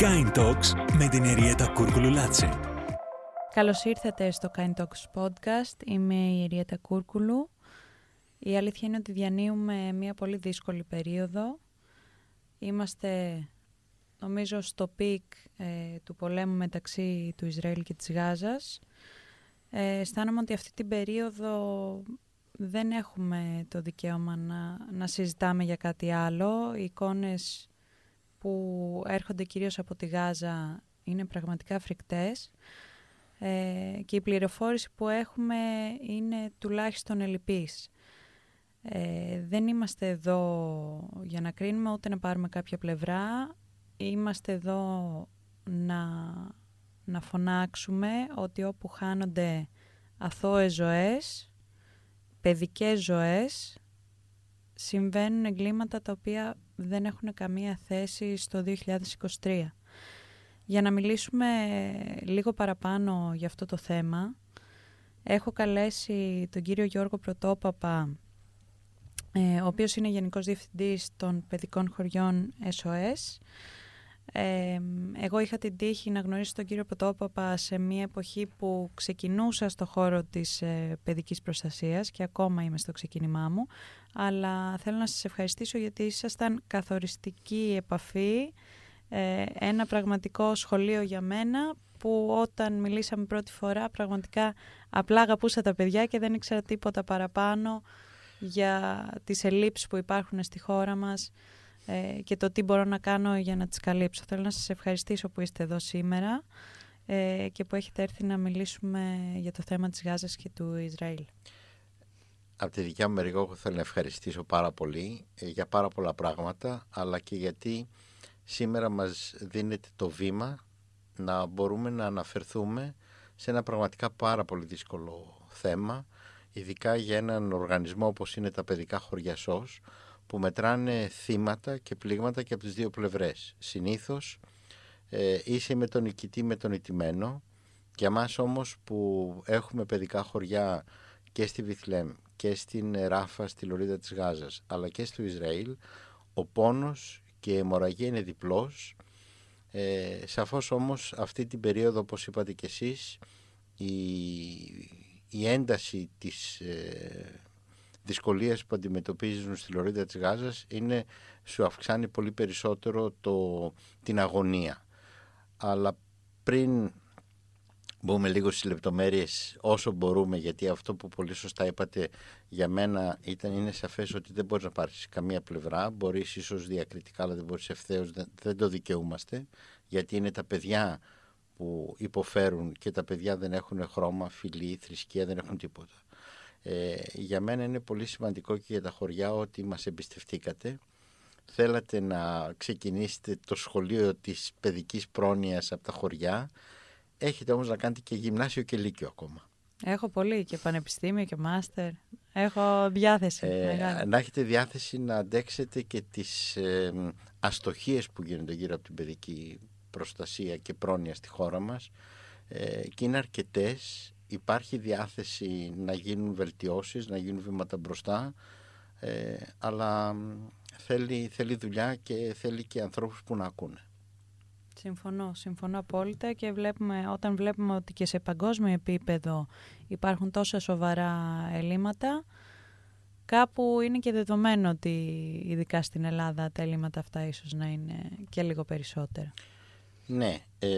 Kind Talks με την Εριέτα Κούρκουλου Λάτση. Καλώς ήρθατε στο Kind Talks podcast. Είμαι η Εριέτα Κούρκουλου. Η αλήθεια είναι ότι διανύουμε μια πολύ δύσκολη περίοδο. Είμαστε, νομίζω, στο peak ε, του πολέμου μεταξύ του Ισραήλ και της Γάζας. Ε, αισθάνομαι ότι αυτή την περίοδο δεν έχουμε το δικαίωμα να, να συζητάμε για κάτι άλλο. Οι εικόνες που έρχονται κυρίως από τη Γάζα είναι πραγματικά φρικτές ε, και η πληροφόρηση που έχουμε είναι τουλάχιστον ελλειπής. Ε, δεν είμαστε εδώ για να κρίνουμε ούτε να πάρουμε κάποια πλευρά. Είμαστε εδώ να, να φωνάξουμε ότι όπου χάνονται αθώες ζωές, παιδικές ζωές, συμβαίνουν εγκλήματα τα οποία δεν έχουν καμία θέση στο 2023. Για να μιλήσουμε λίγο παραπάνω για αυτό το θέμα, έχω καλέσει τον κύριο Γιώργο Πρωτόπαπα, ε, ο οποίος είναι Γενικός Διευθυντής των Παιδικών Χωριών SOS. Ε, εγώ είχα την τύχη να γνωρίσω τον κύριο Πρωτόπαπα σε μια εποχή που ξεκινούσα στο χώρο της ε, παιδικής προστασίας και ακόμα είμαι στο ξεκίνημά μου, αλλά θέλω να σας ευχαριστήσω γιατί ήσασταν καθοριστική επαφή, ε, ένα πραγματικό σχολείο για μένα που όταν μιλήσαμε πρώτη φορά πραγματικά απλά αγαπούσα τα παιδιά και δεν ήξερα τίποτα παραπάνω για τις ελλείψεις που υπάρχουν στη χώρα μας ε, και το τι μπορώ να κάνω για να τις καλύψω. Θέλω να σας ευχαριστήσω που είστε εδώ σήμερα ε, και που έχετε έρθει να μιλήσουμε για το θέμα της Γάζας και του Ισραήλ. Από τη δικιά μου μερικά θέλω να ευχαριστήσω πάρα πολύ ε, για πάρα πολλά πράγματα αλλά και γιατί σήμερα μας δίνεται το βήμα να μπορούμε να αναφερθούμε σε ένα πραγματικά πάρα πολύ δύσκολο θέμα ειδικά για έναν οργανισμό όπως είναι τα παιδικά χωριά ΣΟΣ που μετράνε θύματα και πλήγματα και από τις δύο πλευρές. Συνήθως ε, είσαι με τον νικητή με τον ηττημένο για μας όμως που έχουμε παιδικά χωριά και στη Βιθλέμ και στην Ράφα στη Λωρίδα της Γάζας αλλά και στο Ισραήλ ο πόνος και η αιμορραγία είναι διπλός ε, σαφώς όμως αυτή την περίοδο όπως είπατε και εσείς η, η ένταση της ε, δυσκολίες που αντιμετωπίζουν στη Λωρίδα της Γάζας είναι, σου αυξάνει πολύ περισσότερο το, την αγωνία. Αλλά πριν μπούμε λίγο στις λεπτομέρειες όσο μπορούμε γιατί αυτό που πολύ σωστά είπατε για μένα ήταν, είναι σαφές ότι δεν μπορείς να πάρεις καμία πλευρά μπορείς ίσως διακριτικά αλλά δεν μπορείς ευθέως δεν, δεν το δικαιούμαστε γιατί είναι τα παιδιά που υποφέρουν και τα παιδιά δεν έχουν χρώμα, φιλή, θρησκεία, δεν έχουν τίποτα. Ε, για μένα είναι πολύ σημαντικό και για τα χωριά ότι μας εμπιστευτήκατε. Θέλατε να ξεκινήσετε το σχολείο της παιδικής πρόνοιας από τα χωριά. Έχετε όμως να κάνετε και γυμνάσιο και λύκειο ακόμα. Έχω πολύ και πανεπιστήμιο και μάστερ. Έχω διάθεση. Ε, να έχετε διάθεση να αντέξετε και τις ε, αστοχίες που γίνονται γύρω από την παιδική προστασία και πρόνοια στη χώρα μας. Ε, και είναι αρκετές υπάρχει διάθεση να γίνουν βελτιώσεις, να γίνουν βήματα μπροστά, ε, αλλά θέλει, θέλει δουλειά και θέλει και ανθρώπους που να ακούνε. Συμφωνώ, συμφωνώ απόλυτα και βλέπουμε, όταν βλέπουμε ότι και σε παγκόσμιο επίπεδο υπάρχουν τόσα σοβαρά ελλείμματα, κάπου είναι και δεδομένο ότι ειδικά στην Ελλάδα τα ελλείμματα αυτά ίσως να είναι και λίγο περισσότερα. Ναι, ε,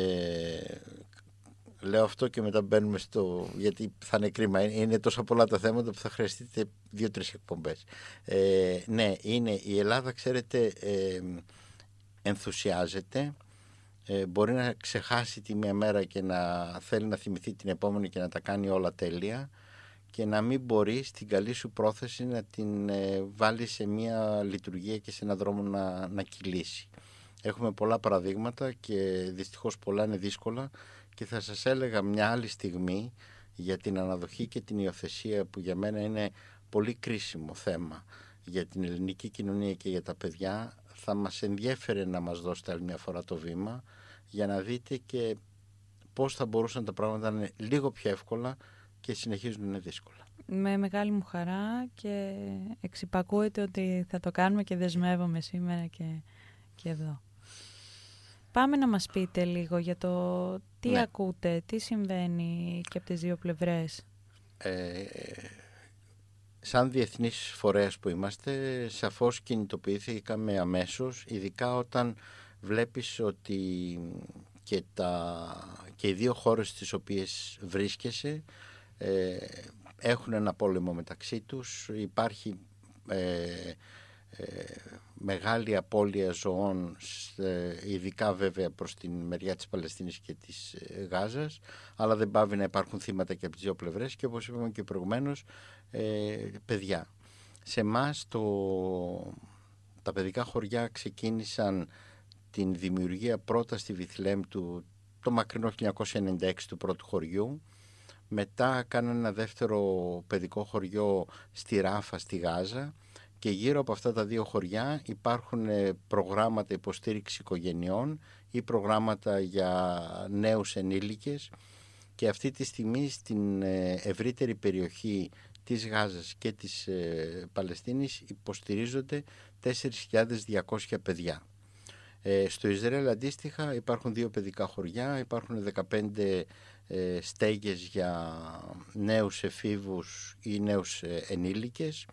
λέω αυτό και μετά μπαίνουμε στο. Γιατί θα είναι κρίμα. Είναι τόσο πολλά τα θέματα που θα χρειαστείτε δύο-τρεις εκπομπές. Ε, ναι, είναι. Η Ελλάδα, ξέρετε, ε, ενθουσιάζεται. Ε, μπορεί να ξεχάσει τη μία μέρα και να θέλει να θυμηθεί την επόμενη και να τα κάνει όλα τέλεια και να μην μπορεί στην καλή σου πρόθεση να την ε, βάλει σε μια λειτουργία και σε έναν δρόμο να, να κυλήσει. Έχουμε πολλά παραδείγματα και δυστυχώς πολλά είναι δύσκολα και θα σας έλεγα μια άλλη στιγμή για την αναδοχή και την υιοθεσία που για μένα είναι πολύ κρίσιμο θέμα για την ελληνική κοινωνία και για τα παιδιά θα μας ενδιέφερε να μας δώσετε άλλη μια φορά το βήμα για να δείτε και πώς θα μπορούσαν τα πράγματα να είναι λίγο πιο εύκολα και συνεχίζουν να είναι δύσκολα. Με μεγάλη μου χαρά και εξυπακούεται ότι θα το κάνουμε και δεσμεύομαι σήμερα και, και εδώ. Πάμε να μας πείτε λίγο για το τι Ναι. ακούτε, τι συμβαίνει και από τις δύο πλευρές. Ε, σαν διεθνής φορέας που είμαστε, σαφώς κινητοποιήθηκαμε αμέσως, ειδικά όταν βλέπεις ότι και, τα, και οι δύο χώρες στις οποίες βρίσκεσαι ε, έχουν ένα πόλεμο μεταξύ τους, υπάρχει ε, ε, μεγάλη απώλεια ζωών, σε- ειδικά βέβαια προς την μεριά της Παλαιστίνης και της ε, Γάζας, αλλά δεν πάβει να υπάρχουν θύματα και από τις δύο πλευρές και όπως είπαμε και προηγουμένως, ε, παιδιά. Σε εμάς τα παιδικά χωριά ξεκίνησαν την δημιουργία πρώτα στη Βιθλέμ του το μακρινό 1996 του πρώτου χωριού. Μετά κάνανε ένα δεύτερο παιδικό χωριό στη Ράφα, στη Γάζα και γύρω από αυτά τα δύο χωριά υπάρχουν ε, προγράμματα υποστήριξης οικογενειών ή προγράμματα για νέους ενήλικες και αυτή τη στιγμή στην ε, ευρύτερη περιοχή της Γάζας και της ε, Παλαιστίνης υποστηρίζονται 4.200 παιδιά. Ε, στο Ισραήλ αντίστοιχα υπάρχουν δύο παιδικά χωριά, υπάρχουν 15 ε, στέγες για νέους εφήβους ή νέους ε, ενήλικες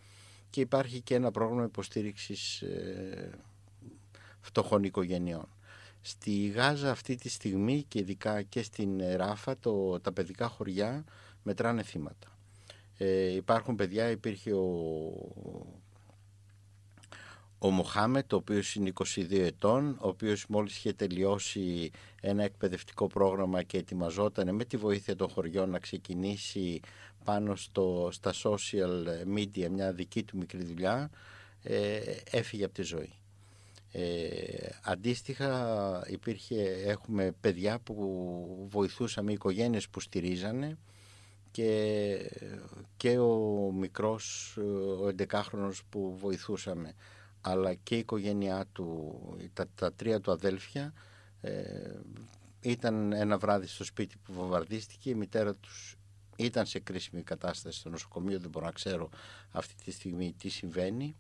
και υπάρχει και ένα πρόγραμμα υποστήριξης ε, φτωχών οικογενειών. Στη Γάζα αυτή τη στιγμή και ειδικά και στην Ράφα το, τα παιδικά χωριά μετράνε θύματα. Ε, υπάρχουν παιδιά, υπήρχε ο, ο Μοχάμετ, ο οποίος είναι 22 ετών, ο οποίος μόλις είχε τελειώσει ένα εκπαιδευτικό πρόγραμμα και ετοιμαζόταν με τη βοήθεια των χωριών να ξεκινήσει πάνω στο, στα social media μια δική του μικρή δουλειά, ε, έφυγε από τη ζωή. Ε, αντίστοιχα υπήρχε, έχουμε παιδιά που βοηθούσαμε, οικογένειες που στηρίζανε και, και ο μικρός, ο 11χρονος που βοηθούσαμε αλλά και η οικογένειά του, τα, τα τρία του αδέλφια ε, ήταν ένα βράδυ στο σπίτι που βομβαρδίστηκε η μητέρα τους ήταν σε κρίσιμη κατάσταση στο νοσοκομείο δεν μπορώ να ξέρω αυτή τη στιγμή τι συμβαίνει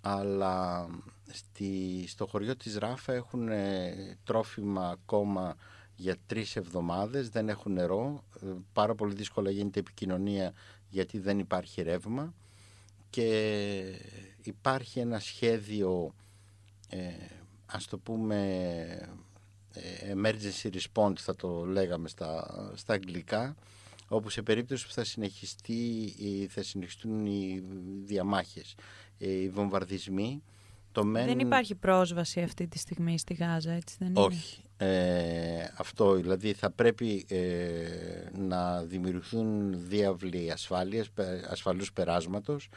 αλλά στη, στο χωριό της Ράφα έχουν ε, τρόφιμα ακόμα για τρεις εβδομάδες, δεν έχουν νερό, ε, πάρα πολύ δύσκολα γίνεται επικοινωνία γιατί δεν υπάρχει ρεύμα. Και υπάρχει ένα σχέδιο, ε, ας το πούμε, ε, emergency response θα το λέγαμε στα, στα αγγλικά, όπου σε περίπτωση που θα, συνεχιστεί, θα συνεχιστούν οι διαμάχες, ε, οι βομβαρδισμοί, το μεν... Δεν υπάρχει πρόσβαση αυτή τη στιγμή στη Γάζα, έτσι δεν είναι; Όχι. Ε, αυτό δηλαδή θα πρέπει ε, να δημιουργηθούν διάβλοι ασφάλειας, ασφαλούς περάσματος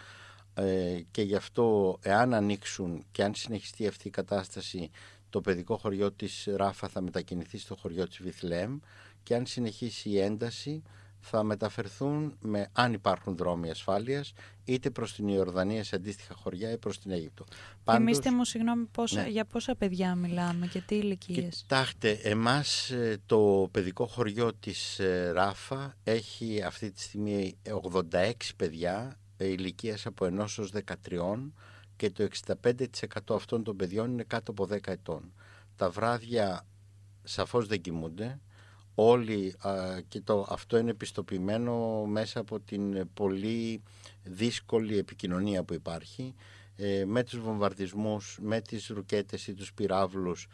ε, και γι' αυτό εάν ανοίξουν και αν συνεχιστεί αυτή η κατάσταση το παιδικό χωριό της Ράφα θα μετακινηθεί στο χωριό της Βιθλέμ και αν συνεχίσει η ένταση θα μεταφερθούν με, αν υπάρχουν δρόμοι ασφάλειας είτε προς την Ιορδανία σε αντίστοιχα χωριά ή προς την Αίγυπτο. Θυμήστε μου συγγνώμη πόσα, ναι. για πόσα παιδιά μιλάμε και τι ηλικίες. Κοιτάξτε, εμάς το παιδικό χωριό της Ράφα έχει αυτή τη στιγμή 86 παιδιά ηλικίας από 1 έως 13 και το 65% αυτών των παιδιών είναι κάτω από 10 ετών. Τα βράδια σαφώς δεν κοιμούνται. Όλοι, α, και το, αυτό είναι επιστοποιημένο μέσα από την πολύ δύσκολη επικοινωνία που υπάρχει ε, με τους βομβαρδισμούς, με τις ρουκέτες ή τους πυράβλους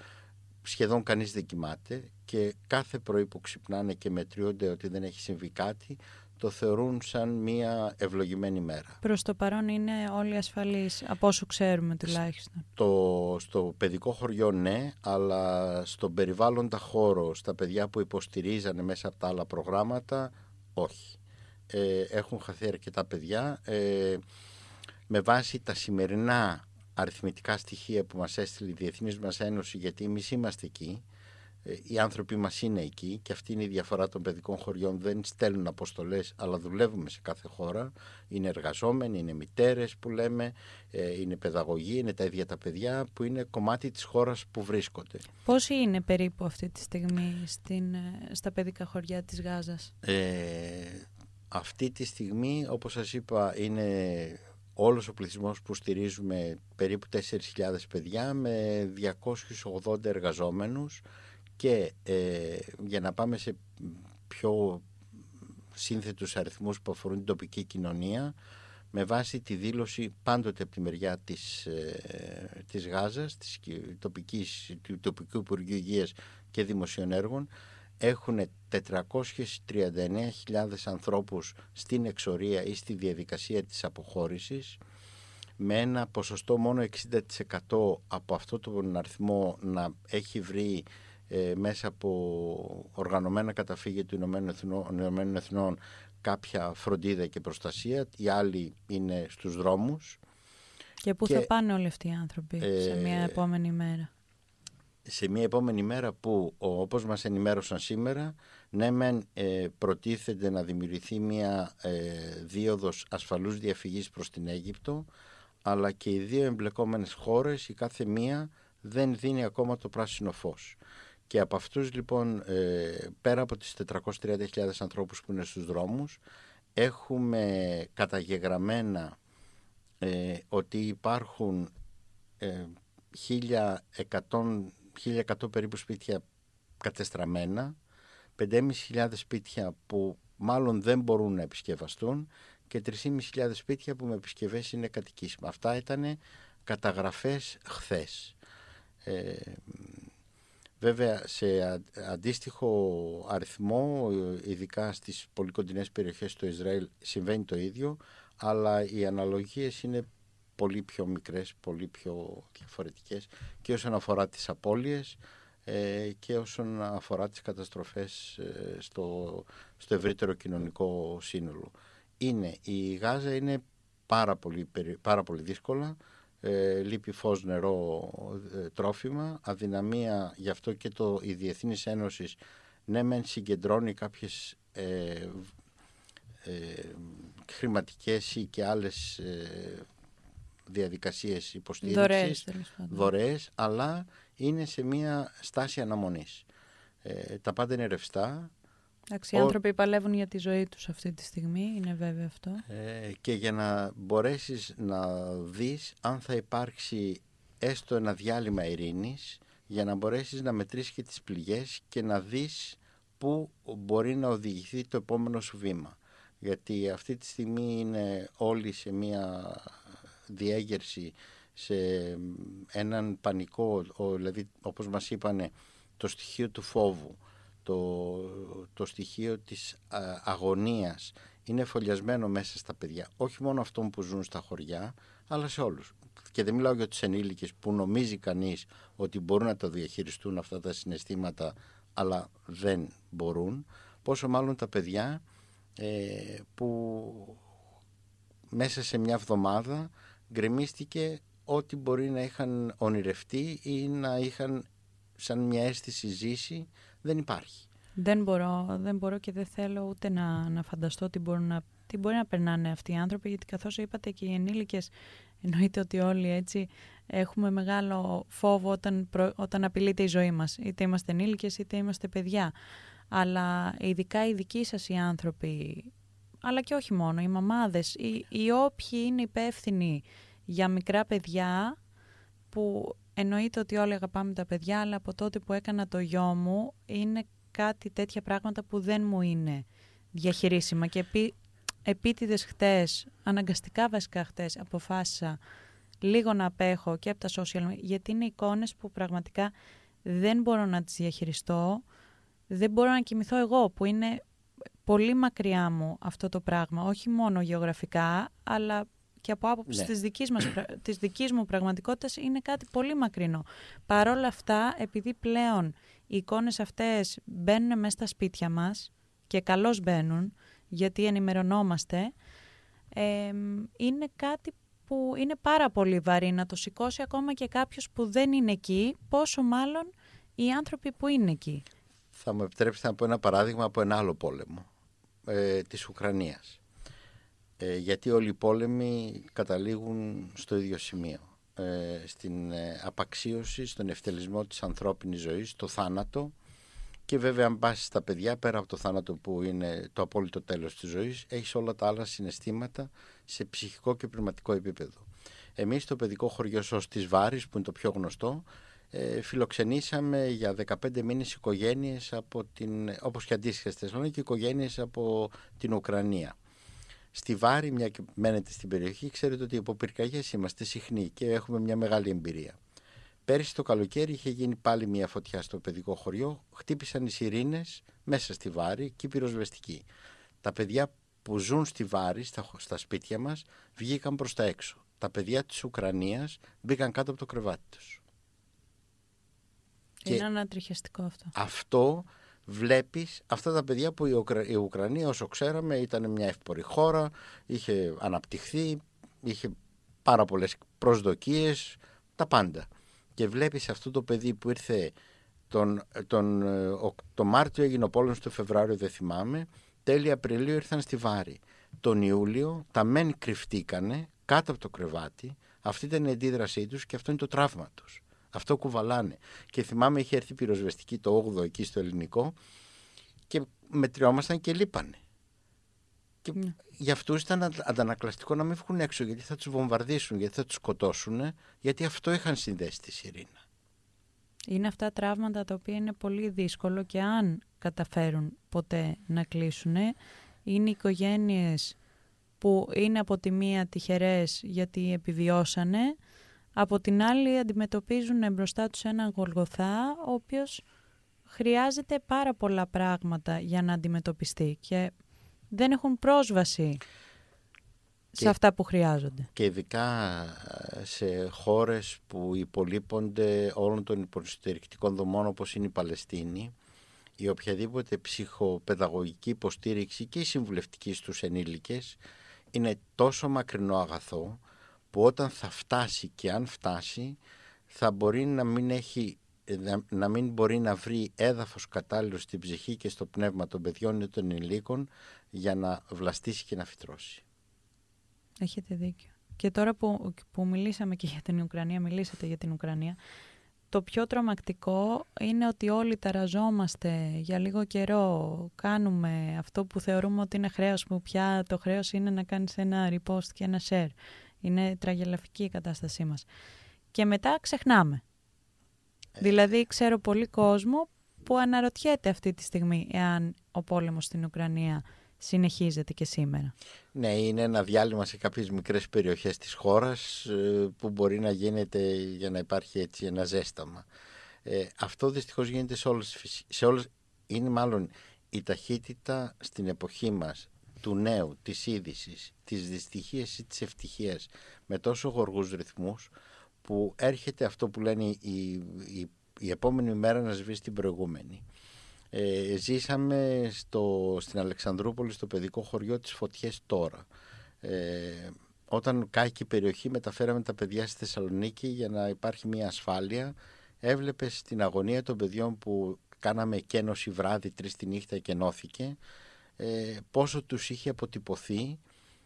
σχεδόν κανείς δεν κοιμάται και κάθε πρωί που ξυπνάνε και μετριούνται ότι δεν έχει συμβεί κάτι το θεωρούν σαν μια ευλογημένη μέρα. Προς το παρόν είναι όλοι ασφαλείς, από όσο ξέρουμε τουλάχιστον. Στο, στο παιδικό χωριό ναι, αλλά στον περιβάλλοντα χώρο, στα παιδιά που υποστηρίζανε μέσα από τα άλλα προγράμματα, όχι. Ε, έχουν χαθεί αρκετά παιδιά. Ε, με βάση τα σημερινά αριθμητικά στοιχεία που μας έστειλε η Διεθνής μας Ένωση, γιατί εμείς είμαστε εκεί, οι άνθρωποι μας είναι εκεί και αυτή είναι η διαφορά των παιδικών χωριών. Δεν στέλνουν αποστολές, αλλά δουλεύουμε σε κάθε χώρα. Είναι εργαζόμενοι, είναι μητέρες που λέμε, είναι παιδαγωγοί, είναι τα ίδια τα παιδιά που είναι κομμάτι της χώρας που βρίσκονται. Πόσοι είναι περίπου αυτή τη στιγμή στην, στα παιδικά χωριά της Γάζας; Ε, αυτή τη στιγμή, όπως σας είπα, είναι όλος ο πληθυσμός που στηρίζουμε περίπου 4.000 παιδιά με 280 εργαζόμενους και ε, για να πάμε σε πιο σύνθετους αριθμούς που αφορούν την τοπική κοινωνία με βάση τη δήλωση πάντοτε από τη μεριά της, ε, της Γάζας, της τοπικής, του τοπικού Υπουργείου Υγείας και Δημοσίων Έργων έχουν 439.000 ανθρώπους στην εξορία ή στη διαδικασία της αποχώρησης με ένα ποσοστό μόνο 60% από αυτό τον αριθμό να έχει βρει ε, μέσα από οργανωμένα καταφύγια του Ηνωμένων Εθνών, κάποια φροντίδα και προστασία, οι άλλοι είναι στους δρόμους. Και πού θα πάνε όλοι αυτοί οι άνθρωποι σε μια ε, επόμενη μέρα; σε μια επόμενη μέρα που όπως μας ενημέρωσαν σήμερα ναι μεν ε, προτίθεται να δημιουργηθεί μια ε, δίωδος ασφαλούς διαφυγής προς την Αίγυπτο αλλά και οι δύο εμπλεκόμενες χώρες η κάθε μία δεν δίνει ακόμα το πράσινο φως. Και από αυτούς λοιπόν ε, πέρα από τις 430.000 ανθρώπους που είναι στους δρόμους έχουμε καταγεγραμμένα ε, ότι υπάρχουν 1.100 1.100 περίπου σπίτια κατεστραμμένα, 5.500 σπίτια που μάλλον δεν μπορούν να επισκευαστούν και 3.500 σπίτια που με επισκευές είναι κατοικήσιμα. Αυτά ήταν καταγραφές χθες. Ε, βέβαια σε αντίστοιχο αριθμό, ειδικά στις πολυκοντινές περιοχές του Ισραήλ συμβαίνει το ίδιο, αλλά οι αναλογίες είναι πολύ πιο μικρές, πολύ πιο διαφορετικές και όσον αφορά τις απώλειες ε, και όσον αφορά τις καταστροφές ε, στο, στο ευρύτερο κοινωνικό σύνολο. Είναι, η Γάζα είναι πάρα πολύ, πάρα πολύ δύσκολα, ε, λείπει φως, νερό, ε, τρόφιμα, αδυναμία, γι' αυτό και το, η Διεθνής Ένωσης ναι μεν συγκεντρώνει κάποιες ε, ε, χρηματικές ή και άλλες διαδικασίες υποστήριξης, δωρεές, αλλά είναι σε μια στάση αναμονής. Ε, τα πάντα είναι ρευστά. Εντάξει, οι άνθρωποι παλεύουν για τη ζωή τους αυτή τη στιγμή, είναι βέβαιο αυτό. Ε, και για να μπορέσεις να δεις αν θα υπάρξει έστω ένα διάλειμμα ειρήνης, για να μπορέσεις να μετρήσεις και τις πληγές και να δεις πού μπορεί να οδηγηθεί το επόμενο σου βήμα. Γιατί αυτή τη στιγμή είναι όλοι σε μια διέγερση σε έναν πανικό, δηλαδή όπως μας είπανε το στοιχείο του φόβου, το, το στοιχείο της αγωνίας είναι φωλιασμένο μέσα στα παιδιά. Όχι μόνο αυτών που ζουν στα χωριά, αλλά σε όλους. Και δεν μιλάω για τους ενήλικες που νομίζει κανείς ότι μπορούν να τα διαχειριστούν αυτά τα συναισθήματα, αλλά δεν μπορούν. Πόσο μάλλον τα παιδιά ε, που μέσα σε μια εβδομάδα γκρεμίστηκε ό,τι μπορεί να είχαν ονειρευτεί ή να είχαν σαν μια αίσθηση ζήσει δεν υπάρχει. Δεν μπορώ, δεν μπορώ και δεν θέλω ούτε να, να φανταστώ τι, μπορούν να, τι μπορεί να περνάνε αυτοί οι άνθρωποι γιατί καθώς είπατε και οι ενήλικες εννοείται ότι όλοι έτσι έχουμε μεγάλο φόβο όταν, όταν απειλείται η ζωή μας είτε είμαστε ενήλικες είτε είμαστε παιδιά αλλά ειδικά οι δικοί σας οι άνθρωποι αλλά και όχι μόνο, οι μαμάδες, οι, οι όποιοι είναι υπεύθυνοι για μικρά παιδιά που εννοείται ότι όλοι αγαπάμε τα παιδιά, αλλά από τότε που έκανα το γιο μου είναι κάτι τέτοια πράγματα που δεν μου είναι διαχειρίσιμα. Και επί, επίτηδες χτες, αναγκαστικά βασικά χτες, αποφάσισα λίγο να απέχω και από τα social media, γιατί είναι εικόνες που πραγματικά δεν μπορώ να τις διαχειριστώ, δεν μπορώ να κοιμηθώ εγώ, που είναι πολύ μακριά μου αυτό το πράγμα, όχι μόνο γεωγραφικά, αλλά και από άποψη ναι. της, δικής μας, της δικής μου πραγματικότητας είναι κάτι πολύ μακρινό. Παρ' όλα αυτά, επειδή πλέον οι εικόνες αυτές μπαίνουν μέσα στα σπίτια μας και καλώς μπαίνουν, γιατί ενημερωνόμαστε, είναι κάτι που είναι πάρα πολύ βαρύ να το σηκώσει ακόμα και κάποιος που δεν είναι εκεί, πόσο μάλλον οι άνθρωποι που είναι εκεί. Θα μου επιτρέψετε να πω ένα παράδειγμα από ένα άλλο πόλεμο ε, της Ουκρανίας. Ε, γιατί όλοι οι πόλεμοι καταλήγουν στο ίδιο σημείο. Ε, στην ε, απαξίωση, στον ευτελισμό της ανθρώπινης ζωής, στο θάνατο Και βέβαια, αν πας στα παιδιά, πέρα από το θάνατο που είναι το απόλυτο τέλος της ζωής, έχεις όλα τα άλλα συναισθήματα σε ψυχικό και πνευματικό επίπεδο. Εμείς στο παιδικό χωριό ΣΟΣ της Βάρης, που είναι το πιο γνωστό, ε, φιλοξενήσαμε για 15 μήνες οικογένειες από την, όπως και αντίστοιχα Θεσσαλονίκη, οικογένειες από την Ουκρανία. Στη Βάρη, μια και μένετε στην περιοχή, ξέρετε ότι από πυρκαγιές είμαστε συχνοί και έχουμε μια μεγάλη εμπειρία. Πέρυσι το καλοκαίρι είχε γίνει πάλι μια φωτιά στο παιδικό χωριό, χτύπησαν οι σιρήνες μέσα στη Βάρη και η πυροσβεστική. Τα παιδιά που ζουν στη Βάρη, στα, στα σπίτια μας, βγήκαν προς τα έξω. Τα παιδιά της Ουκρανίας μπήκαν κάτω από το κρεβάτι τους. Είναι ανατριχιαστικό αυτό. Αυτό βλέπεις αυτά τα παιδιά που η, Ουκρα... η Ουκρανία όσο ξέραμε ήταν μια εύπορη χώρα, είχε αναπτυχθεί, είχε πάρα πολλές προσδοκίες, τα πάντα. Και βλέπεις αυτό το παιδί που ήρθε τον, τον, το Μάρτιο έγινε ο πόλεμος, το Φεβράριο δεν θυμάμαι, τέλη Απριλίου ήρθαν στη Βάρη. Τον Ιούλιο τα μεν κρυφτήκανε κάτω από το κρεβάτι, αυτή ήταν η αντίδρασή τους και αυτό είναι το τραύμα τους. Αυτό κουβαλάνε. Και θυμάμαι είχε έρθει πυροσβεστική το 8ο εκεί στο ελληνικό και μετριόμασταν και λείπανε. Και ναι. για αυτούς ήταν αντανακλαστικό να μην βγουν έξω γιατί θα τους βομβαρδίσουν, γιατί θα τους σκοτώσουν, γιατί αυτό είχαν συνδέσει τη Σιρήνα. Είναι αυτά τραύματα τα οποία είναι πολύ δύσκολο και αν καταφέρουν ποτέ να κλείσουν, είναι οικογένειες που είναι από τη μία τυχερές γιατί επιβιώσανε, από την άλλη αντιμετωπίζουν μπροστά τους έναν γολγοθά, ο οποίος χρειάζεται πάρα πολλά πράγματα για να αντιμετωπιστεί και δεν έχουν πρόσβαση σε αυτά που χρειάζονται. Και ειδικά ε, σε χώρες που υπολείπονται όλων των υποστηρικτικών δομών όπως είναι η Παλαιστίνη, η οποιαδήποτε ψυχοπαιδαγωγική υποστήριξη και η συμβουλευτική στους ενήλικες είναι τόσο μακρινό αγαθό που όταν θα φτάσει και αν φτάσει θα μπορεί να μην, έχει, να, μην μπορεί να βρει έδαφος κατάλληλο στην ψυχή και στο πνεύμα των παιδιών ή των ενηλίκων για να βλαστήσει και να φυτρώσει. Έχετε δίκιο. Και τώρα που, που μιλήσαμε και για την Ουκρανία, μιλήσατε για την Ουκρανία, το πιο τρομακτικό είναι ότι όλοι ταραζόμαστε για λίγο καιρό, κάνουμε αυτό που θεωρούμε ότι είναι χρέος, που πια το χρέος είναι να κάνεις ένα repost και ένα share. Είναι τραγελαφική η κατάστασή μας. Και μετά ξεχνάμε. Ε. Δηλαδή ξέρω πολύ κόσμο που αναρωτιέται αυτή τη στιγμή εάν ο πόλεμος στην Ουκρανία συνεχίζεται και σήμερα. Ναι, είναι ένα διάλειμμα σε κάποιες μικρές περιοχές της χώρας ε, που μπορεί να γίνεται για να υπάρχει έτσι ένα ζέσταμα. Ε, αυτό δυστυχώς γίνεται σε όλες, σε όλες, είναι μάλλον η ταχύτητα στην εποχή μας του νέου, της είδησης, της δυστυχίας ή της ευτυχίας με τόσο γοργούς ρυθμούς που έρχεται αυτό που λένε η, η, η επόμενη μέρα να σβήσει την προηγούμενη. Ε, ζήσαμε στο, στην Αλεξανδρούπολη στο παιδικό χωριό της Φωτιές τώρα. Ε, όταν κάκι η περιοχή μεταφέραμε τα παιδιά στη Θεσσαλονίκη για να υπάρχει μια ασφάλεια. Έβλεπες στην αγωνία των παιδιών που κάναμε κένωση βράδυ τρεις τη νύχτα και ενώθηκε ε, πόσο τους είχε αποτυπωθεί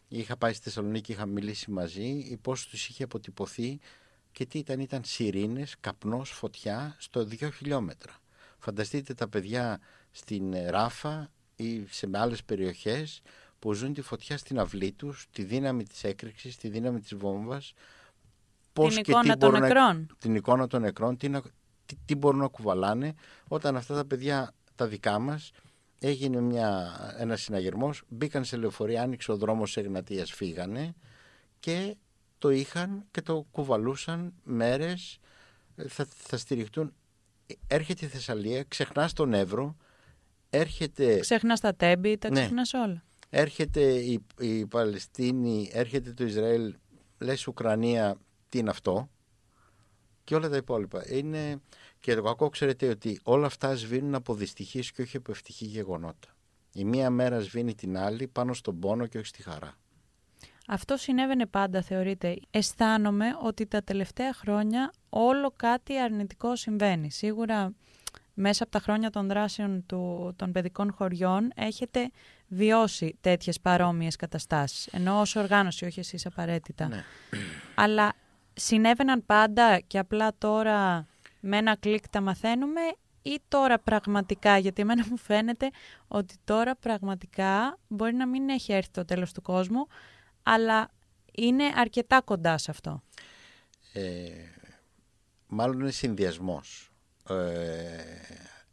είχα πάει στη Θεσσαλονίκη, είχα μιλήσει μαζί πόσο τους είχε αποτυπωθεί και τι ήταν, ήταν σιρήνες, καπνός, φωτιά στο δύο χιλιόμετρα Φανταστείτε τα παιδιά στην Ράφα ή σε άλλες περιοχές που ζουν τη φωτιά στην αυλή τους, τη δύναμη της έκρηξης, τη δύναμη της βόμβας. Πώς την εικόνα των νεκρών. την εικόνα των νεκρών, τι, τι, τι μπορούν να κουβαλάνε όταν αυτά τα παιδιά τα δικά μας έγινε μια, ένας συναγερμός, μπήκαν σε λεωφορεία, άνοιξε ο δρόμος Εγνατίας, φύγανε και το είχαν και το κουβαλούσαν μέρες, θα, θα στηριχτούν έρχεται η Θεσσαλία, ξεχνάς τον Εύρο, έρχεται... Ξεχνάς τα τέμπη, τα ναι. όλα. Έρχεται η, η Παλαιστίνη, έρχεται το Ισραήλ, λες Ουκρανία, τι είναι αυτό; Και όλα τα υπόλοιπα. Είναι... Και το κακό ξέρετε ότι όλα αυτά σβήνουν από δυστυχίες και όχι από ευτυχή γεγονότα. Η μία μέρα σβήνει την άλλη πάνω στον πόνο και όχι στη χαρά. Αυτό συνέβαινε πάντα, θεωρείτε. Αισθάνομαι ότι τα τελευταία χρόνια όλο κάτι αρνητικό συμβαίνει. Σίγουρα μέσα από τα χρόνια των δράσεων του, των παιδικών χωριών έχετε βιώσει τέτοιες παρόμοιες καταστάσεις. Ενώ ως οργάνωση, όχι εσείς απαραίτητα. Ναι. Αλλά συνέβαιναν πάντα και απλά τώρα με ένα κλικ τα μαθαίνουμε ή τώρα πραγματικά, γιατί εμένα μου φαίνεται ότι τώρα πραγματικά μπορεί να μην έχει έρθει το τέλος του κόσμου, αλλά είναι αρκετά κοντά σε αυτό. Ε, μάλλον είναι συνδυασμός. Ε,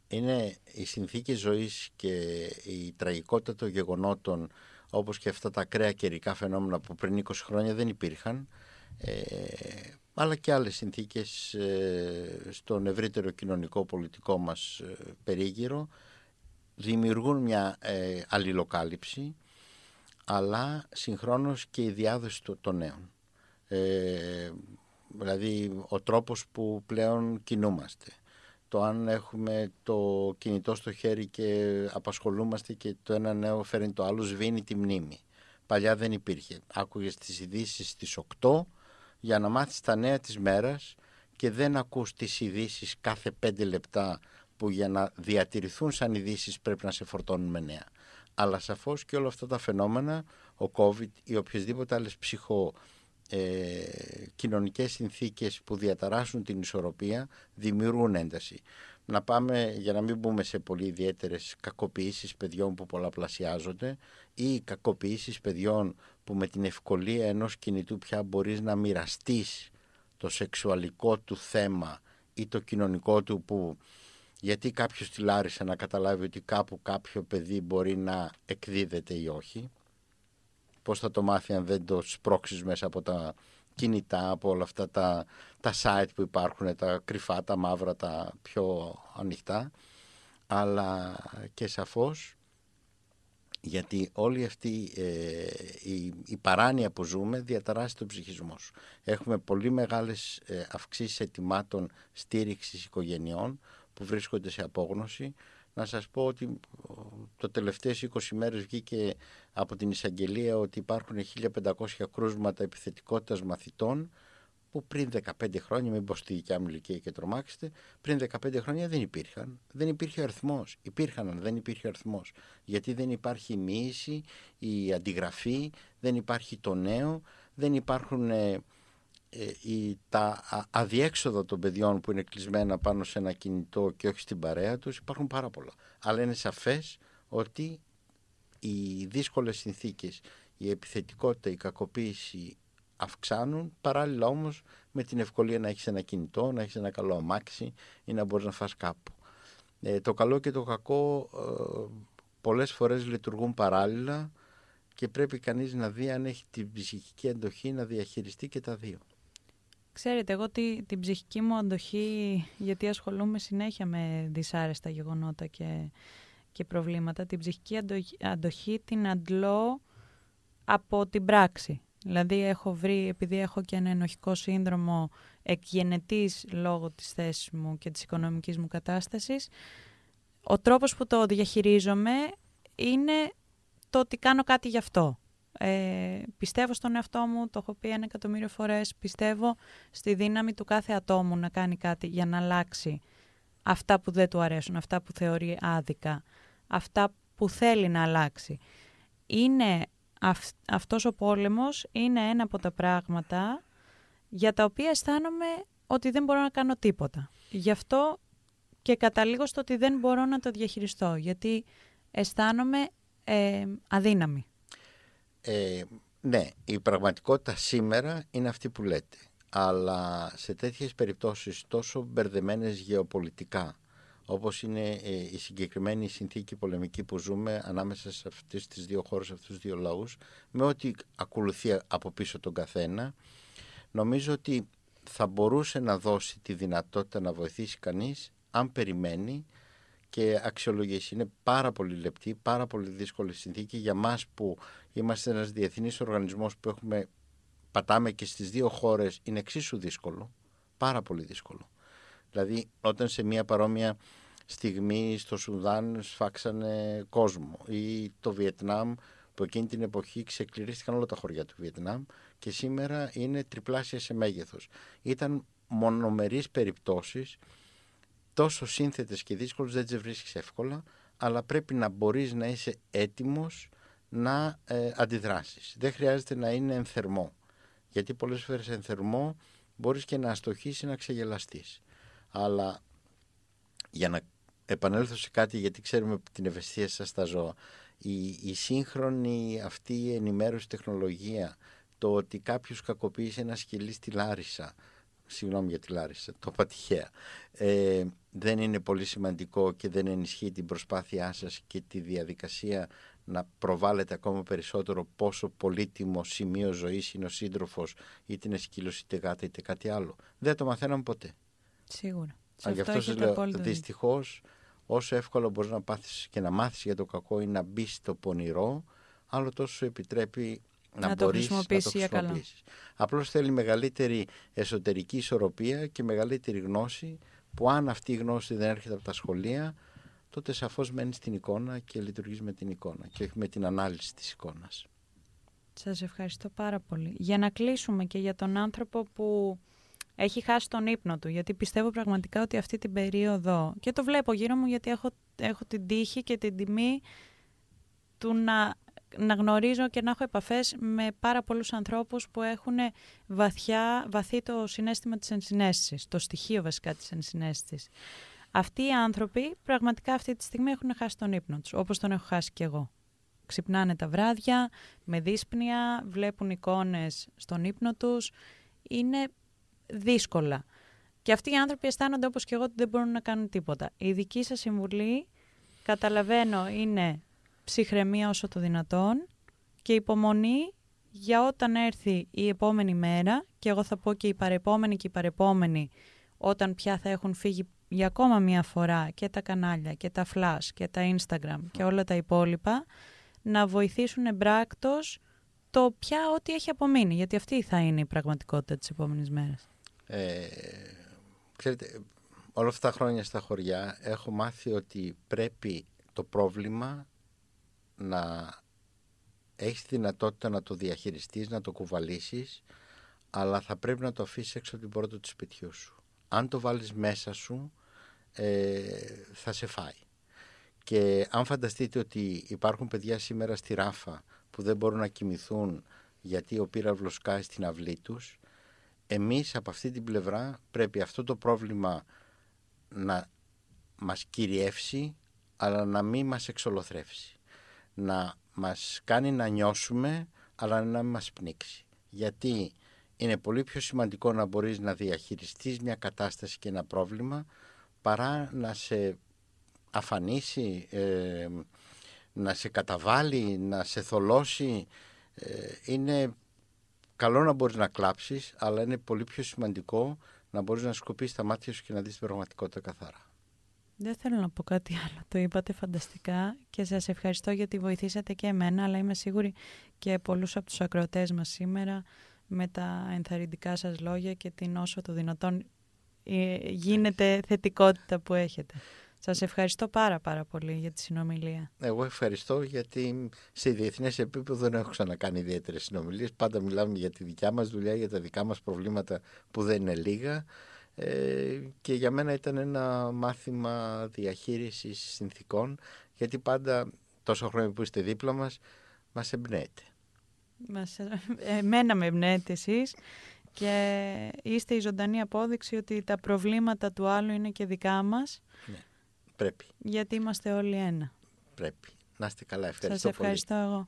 είναι οι συνθήκες ζωής και η τραγικότητα των γεγονότων όπως και αυτά τα ακραία καιρικά φαινόμενα που πριν 20 χρόνια δεν υπήρχαν ε, αλλά και άλλες συνθήκες ε, στον ευρύτερο κοινωνικό πολιτικό μας ε, περίγυρο δημιουργούν μια ε, αλληλοκάλυψη αλλά συγχρόνως και η διάδοση των νέων. Ε, δηλαδή ο τρόπος που πλέον κινούμαστε. Το αν έχουμε το κινητό στο χέρι και απασχολούμαστε και το ένα νέο φέρνει το άλλο σβήνει τη μνήμη. Παλιά δεν υπήρχε. Άκουγες τις ειδήσεις στις 8 για να μάθεις τα νέα της μέρας και δεν ακούς τις ειδήσεις κάθε 5 λεπτά που για να διατηρηθούν σαν ειδήσεις πρέπει να σε φορτώνουν με νέα. Αλλά σαφώς και όλα αυτά τα φαινόμενα, ο COVID ή οποιασδήποτε άλλες ψυχο ε, κοινωνικές συνθήκες που διαταράσσουν την ισορροπία δημιουργούν ένταση. Να πάμε για να μην μπούμε σε πολύ ιδιαίτερες κακοποιήσεις παιδιών που πολλαπλασιάζονται ή κακοποιήσεις παιδιών που με την ευκολία ενός κινητού πια μπορείς να μοιραστείς το σεξουαλικό του θέμα ή το κοινωνικό του που γιατί κάποιος τη λάρισε να καταλάβει ότι κάπου κάποιο παιδί μπορεί να εκδίδεται ή όχι. Πώς θα το μάθει αν δεν το σπρώξεις μέσα από τα κινητά, από όλα αυτά τα, τα site που υπάρχουν, τα κρυφά, τα μαύρα, τα πιο ανοιχτά, αλλά και σαφώς γιατί όλη αυτή ε, η, η, παράνοια που ζούμε διαταράσσει τον ψυχισμό σου. Έχουμε πολύ μεγάλες ε, αυξήσεις ετοιμάτων στήριξης οικογενειών που βρίσκονται σε απόγνωση να σας πω ότι το τελευταίες 20 μέρες βγήκε από την εισαγγελία ότι υπάρχουν 1500 κρούσματα επιθετικότητας μαθητών που πριν 15 χρόνια, μην πω στη δικιά μου ηλικία και τρομάξετε, πριν 15 χρόνια δεν υπήρχαν. Δεν υπήρχε αριθμός. Υπήρχαν, δεν υπήρχε αριθμός. Γιατί δεν υπάρχει η μοίηση, η αντιγραφή, δεν υπάρχει το νέο, δεν υπάρχουν ε, ε, τα αδιέξοδα των παιδιών που είναι κλεισμένα πάνω σε ένα κινητό και όχι στην παρέα τους υπάρχουν πάρα πολλά. Αλλά είναι σαφές ότι οι δύσκολες συνθήκες, η επιθετικότητα, η κακοποίηση αυξάνουν παράλληλα όμως με την ευκολία να έχεις ένα κινητό, να έχεις ένα καλό αμάξι ή να μπορείς να φας κάπου. Ε, το καλό και το κακό ε, πολλές φορές λειτουργούν παράλληλα και πρέπει κανείς να δει αν έχει την ψυχική εντοχή να διαχειριστεί και τα δύο. Ξέρετε, εγώ τη, την ψυχική μου αντοχή, γιατί ασχολούμαι συνέχεια με δυσάρεστα γεγονότα και, και προβλήματα, την ψυχική αντοχή, την αντλώ από την πράξη. Δηλαδή έχω βρει, επειδή έχω και ένα ενοχικό σύνδρομο εκγενετής λόγω της θέσης μου και της οικονομικής μου κατάστασης, ο τρόπος που το διαχειρίζομαι είναι το ότι κάνω κάτι γι' αυτό. Ε, πιστεύω στον εαυτό μου, το έχω πει ένα εκατομμύριο φορές, πιστεύω στη δύναμη του κάθε ατόμου να κάνει κάτι για να αλλάξει αυτά που δεν του αρέσουν, αυτά που θεωρεί άδικα, αυτά που θέλει να αλλάξει. Είναι αυτός ο πόλεμος είναι ένα από τα πράγματα για τα οποία αισθάνομαι ότι δεν μπορώ να κάνω τίποτα. Γι' αυτό και καταλήγω στο ότι δεν μπορώ να το διαχειριστώ, γιατί αισθάνομαι ε, αδύναμη. Ε, ναι, η πραγματικότητα σήμερα είναι αυτή που λέτε. Αλλά σε τέτοιες περιπτώσεις τόσο μπερδεμένες γεωπολιτικά όπως είναι ε, η συγκεκριμένη συνθήκη πολεμική που ζούμε ανάμεσα σε αυτές τις δύο χώρες, αυτούς τους δύο λαούς, με ό,τι ακολουθεί από πίσω τον καθένα, νομίζω ότι θα μπορούσε να δώσει τη δυνατότητα να βοηθήσει κανείς αν περιμένει και αξιολογήσει. Είναι πάρα πολύ λεπτή, πάρα πολύ δύσκολη συνθήκη για μας που είμαστε ένας διεθνής οργανισμός που έχουμε, πατάμε και στις δύο χώρες, είναι εξίσου δύσκολο, πάρα πολύ δύσκολο. Δηλαδή όταν σε μια παρόμοια στιγμή στο Σουδάν σφάξανε κόσμο ή το Βιετνάμ που εκείνη την εποχή ξεκληρίστηκαν όλα τα χωριά του Βιετνάμ και σήμερα είναι τριπλάσια σε μέγεθος. Ήταν μονομερείς περιπτώσεις τόσο σύνθετες και δύσκολες δεν τις βρίσκεις εύκολα, αλλά πρέπει να μπορείς να είσαι έτοιμος να ε, αντιδράσεις. Δεν χρειάζεται να είναι ενθερμό, γιατί πολλές φορές ενθερμό μπορείς και να αστοχείς ή να ξεγελαστείς. Αλλά για να επανέλθω σε κάτι γιατί ξέρουμε την ευαισθησία σας στα ζώα. Η, η σύγχρονη αυτή η ενημέρωση τεχνολογία, το ότι κάποιος κακοποίησε ένα σκυλί στη Λάρισα, συγγνώμη για τη Λάρισα, το είπα τυχαία, ε, δεν είναι πολύ σημαντικό και δεν ενισχύει την προσπάθειά σας και τη διαδικασία να προβάλλετε ακόμα περισσότερο πόσο πολύτιμο σημείο ζωής είναι ο σύντροφος είτε είναι σκύλος είτε γάτα είτε κάτι άλλο. Δεν το μαθαίναμε ποτέ. Σίγουρα. Σε γι' αυτό σας λέω, δυστυχώς όσο εύκολο μπορείς να πάθεις και να μάθεις για το κακό ή να μπεις στο πονηρό, άλλο τόσο σου επιτρέπει να, να το χρησιμοποιήσεις. Να το χρησιμοποιήσεις. Απλώς θέλει μεγαλύτερη εσωτερική ισορροπία και μεγαλύτερη γνώση που αν αυτή η γνώση δεν έρχεται από τα σχολεία, τότε σαφώς μένει στην εικόνα και λειτουργείς με την εικόνα και όχι με την ανάλυση της εικόνας. Σας ευχαριστώ πάρα πολύ. Για να κλείσουμε και για τον άνθρωπο που έχει χάσει τον ύπνο του, γιατί πιστεύω πραγματικά ότι αυτή την περίοδο, και το βλέπω γύρω μου γιατί έχω, έχω την τύχη και την τιμή του να, να γνωρίζω και να έχω επαφές με πάρα πολλούς ανθρώπους που έχουν βαθιά, βαθύ το συνέστημα της ενσυναίσθησης, το στοιχείο βασικά της ενσυναίσθησης. Αυτοί οι άνθρωποι πραγματικά αυτή τη στιγμή έχουν χάσει τον ύπνο τους, όπως τον έχω χάσει κι εγώ. Ξυπνάνε τα βράδια, με δύσπνοια, βλέπουν εικόνες στον ύπνο τους. Είναι δύσκολα. Και αυτοί οι άνθρωποι αισθάνονται όπως και εγώ ότι δεν μπορούν να κάνουν τίποτα. Η δική σας συμβουλή, καταλαβαίνω, είναι ψυχραιμία όσο το δυνατόν και υπομονή για όταν έρθει η επόμενη μέρα και εγώ θα πω και η παρεπόμενη και η παρεπόμενη όταν πια θα έχουν φύγει για ακόμα μία φορά και τα κανάλια και τα flash και τα instagram και όλα τα υπόλοιπα να βοηθήσουν εμπράκτος το πια ό,τι έχει απομείνει γιατί αυτή θα είναι η πραγματικότητα της επόμενης μέρας. Ε, ξέρετε, όλα αυτά τα χρόνια στα χωριά έχω μάθει ότι πρέπει το πρόβλημα να έχεις δυνατότητα να το διαχειριστείς, να το κουβαλήσεις, αλλά θα πρέπει να το αφήσεις έξω από την πόρτα του σπιτιού σου. Αν το βάλεις μέσα σου, ε, θα σε φάει. Και αν φανταστείτε ότι υπάρχουν παιδιά σήμερα στη Ράφα που δεν μπορούν να κοιμηθούν γιατί ο πύραυλος σκάει στην αυλή τους, εμείς από αυτή την πλευρά πρέπει αυτό το πρόβλημα να μας κυριεύσει αλλά να μην μας εξολοθρεύσει. Να μας κάνει να νιώσουμε αλλά να μην μας πνίξει. Γιατί είναι πολύ πιο σημαντικό να μπορείς να διαχειριστείς μια κατάσταση και ένα πρόβλημα παρά να σε αφανίσει, ε, να σε καταβάλει, να σε θολώσει. Ε, είναι καλό να μπορείς να κλάψεις, αλλά είναι πολύ πιο σημαντικό να μπορείς να σκοπείς τα μάτια σου και να δεις την πραγματικότητα καθαρά. Δεν θέλω να πω κάτι άλλο. Το είπατε φανταστικά και σας ευχαριστώ γιατί βοηθήσατε και εμένα, αλλά είμαι σίγουρη και πολλούς από τους ακροατές μας σήμερα με τα ενθαρρυντικά σας λόγια και την όσο το δυνατόν ε, γίνεται θετικότητα που έχετε. Σας ευχαριστώ πάρα πάρα πολύ για τη συνομιλία. Εγώ ευχαριστώ γιατί σε διεθνές επίπεδο δεν έχω ξανακάνει ιδιαίτερες συνομιλίες. Πάντα μιλάμε για τη δικιά μας δουλειά, για τα δικά μας προβλήματα που δεν είναι λίγα. Ε, και για μένα ήταν ένα μάθημα διαχείρισης συνθήκων γιατί πάντα τόσο χρόνο που είστε δίπλα μας μας εμπνέετε. Μας, εμένα με εμπνέετε εσείς και είστε η ζωντανή απόδειξη ότι τα προβλήματα του άλλου είναι και δικά μας. Ναι. Πρέπει. Γιατί είμαστε όλοι ένα. Πρέπει. Να είστε καλά. Ευχαριστώ Σας ευχαριστώ εγώ.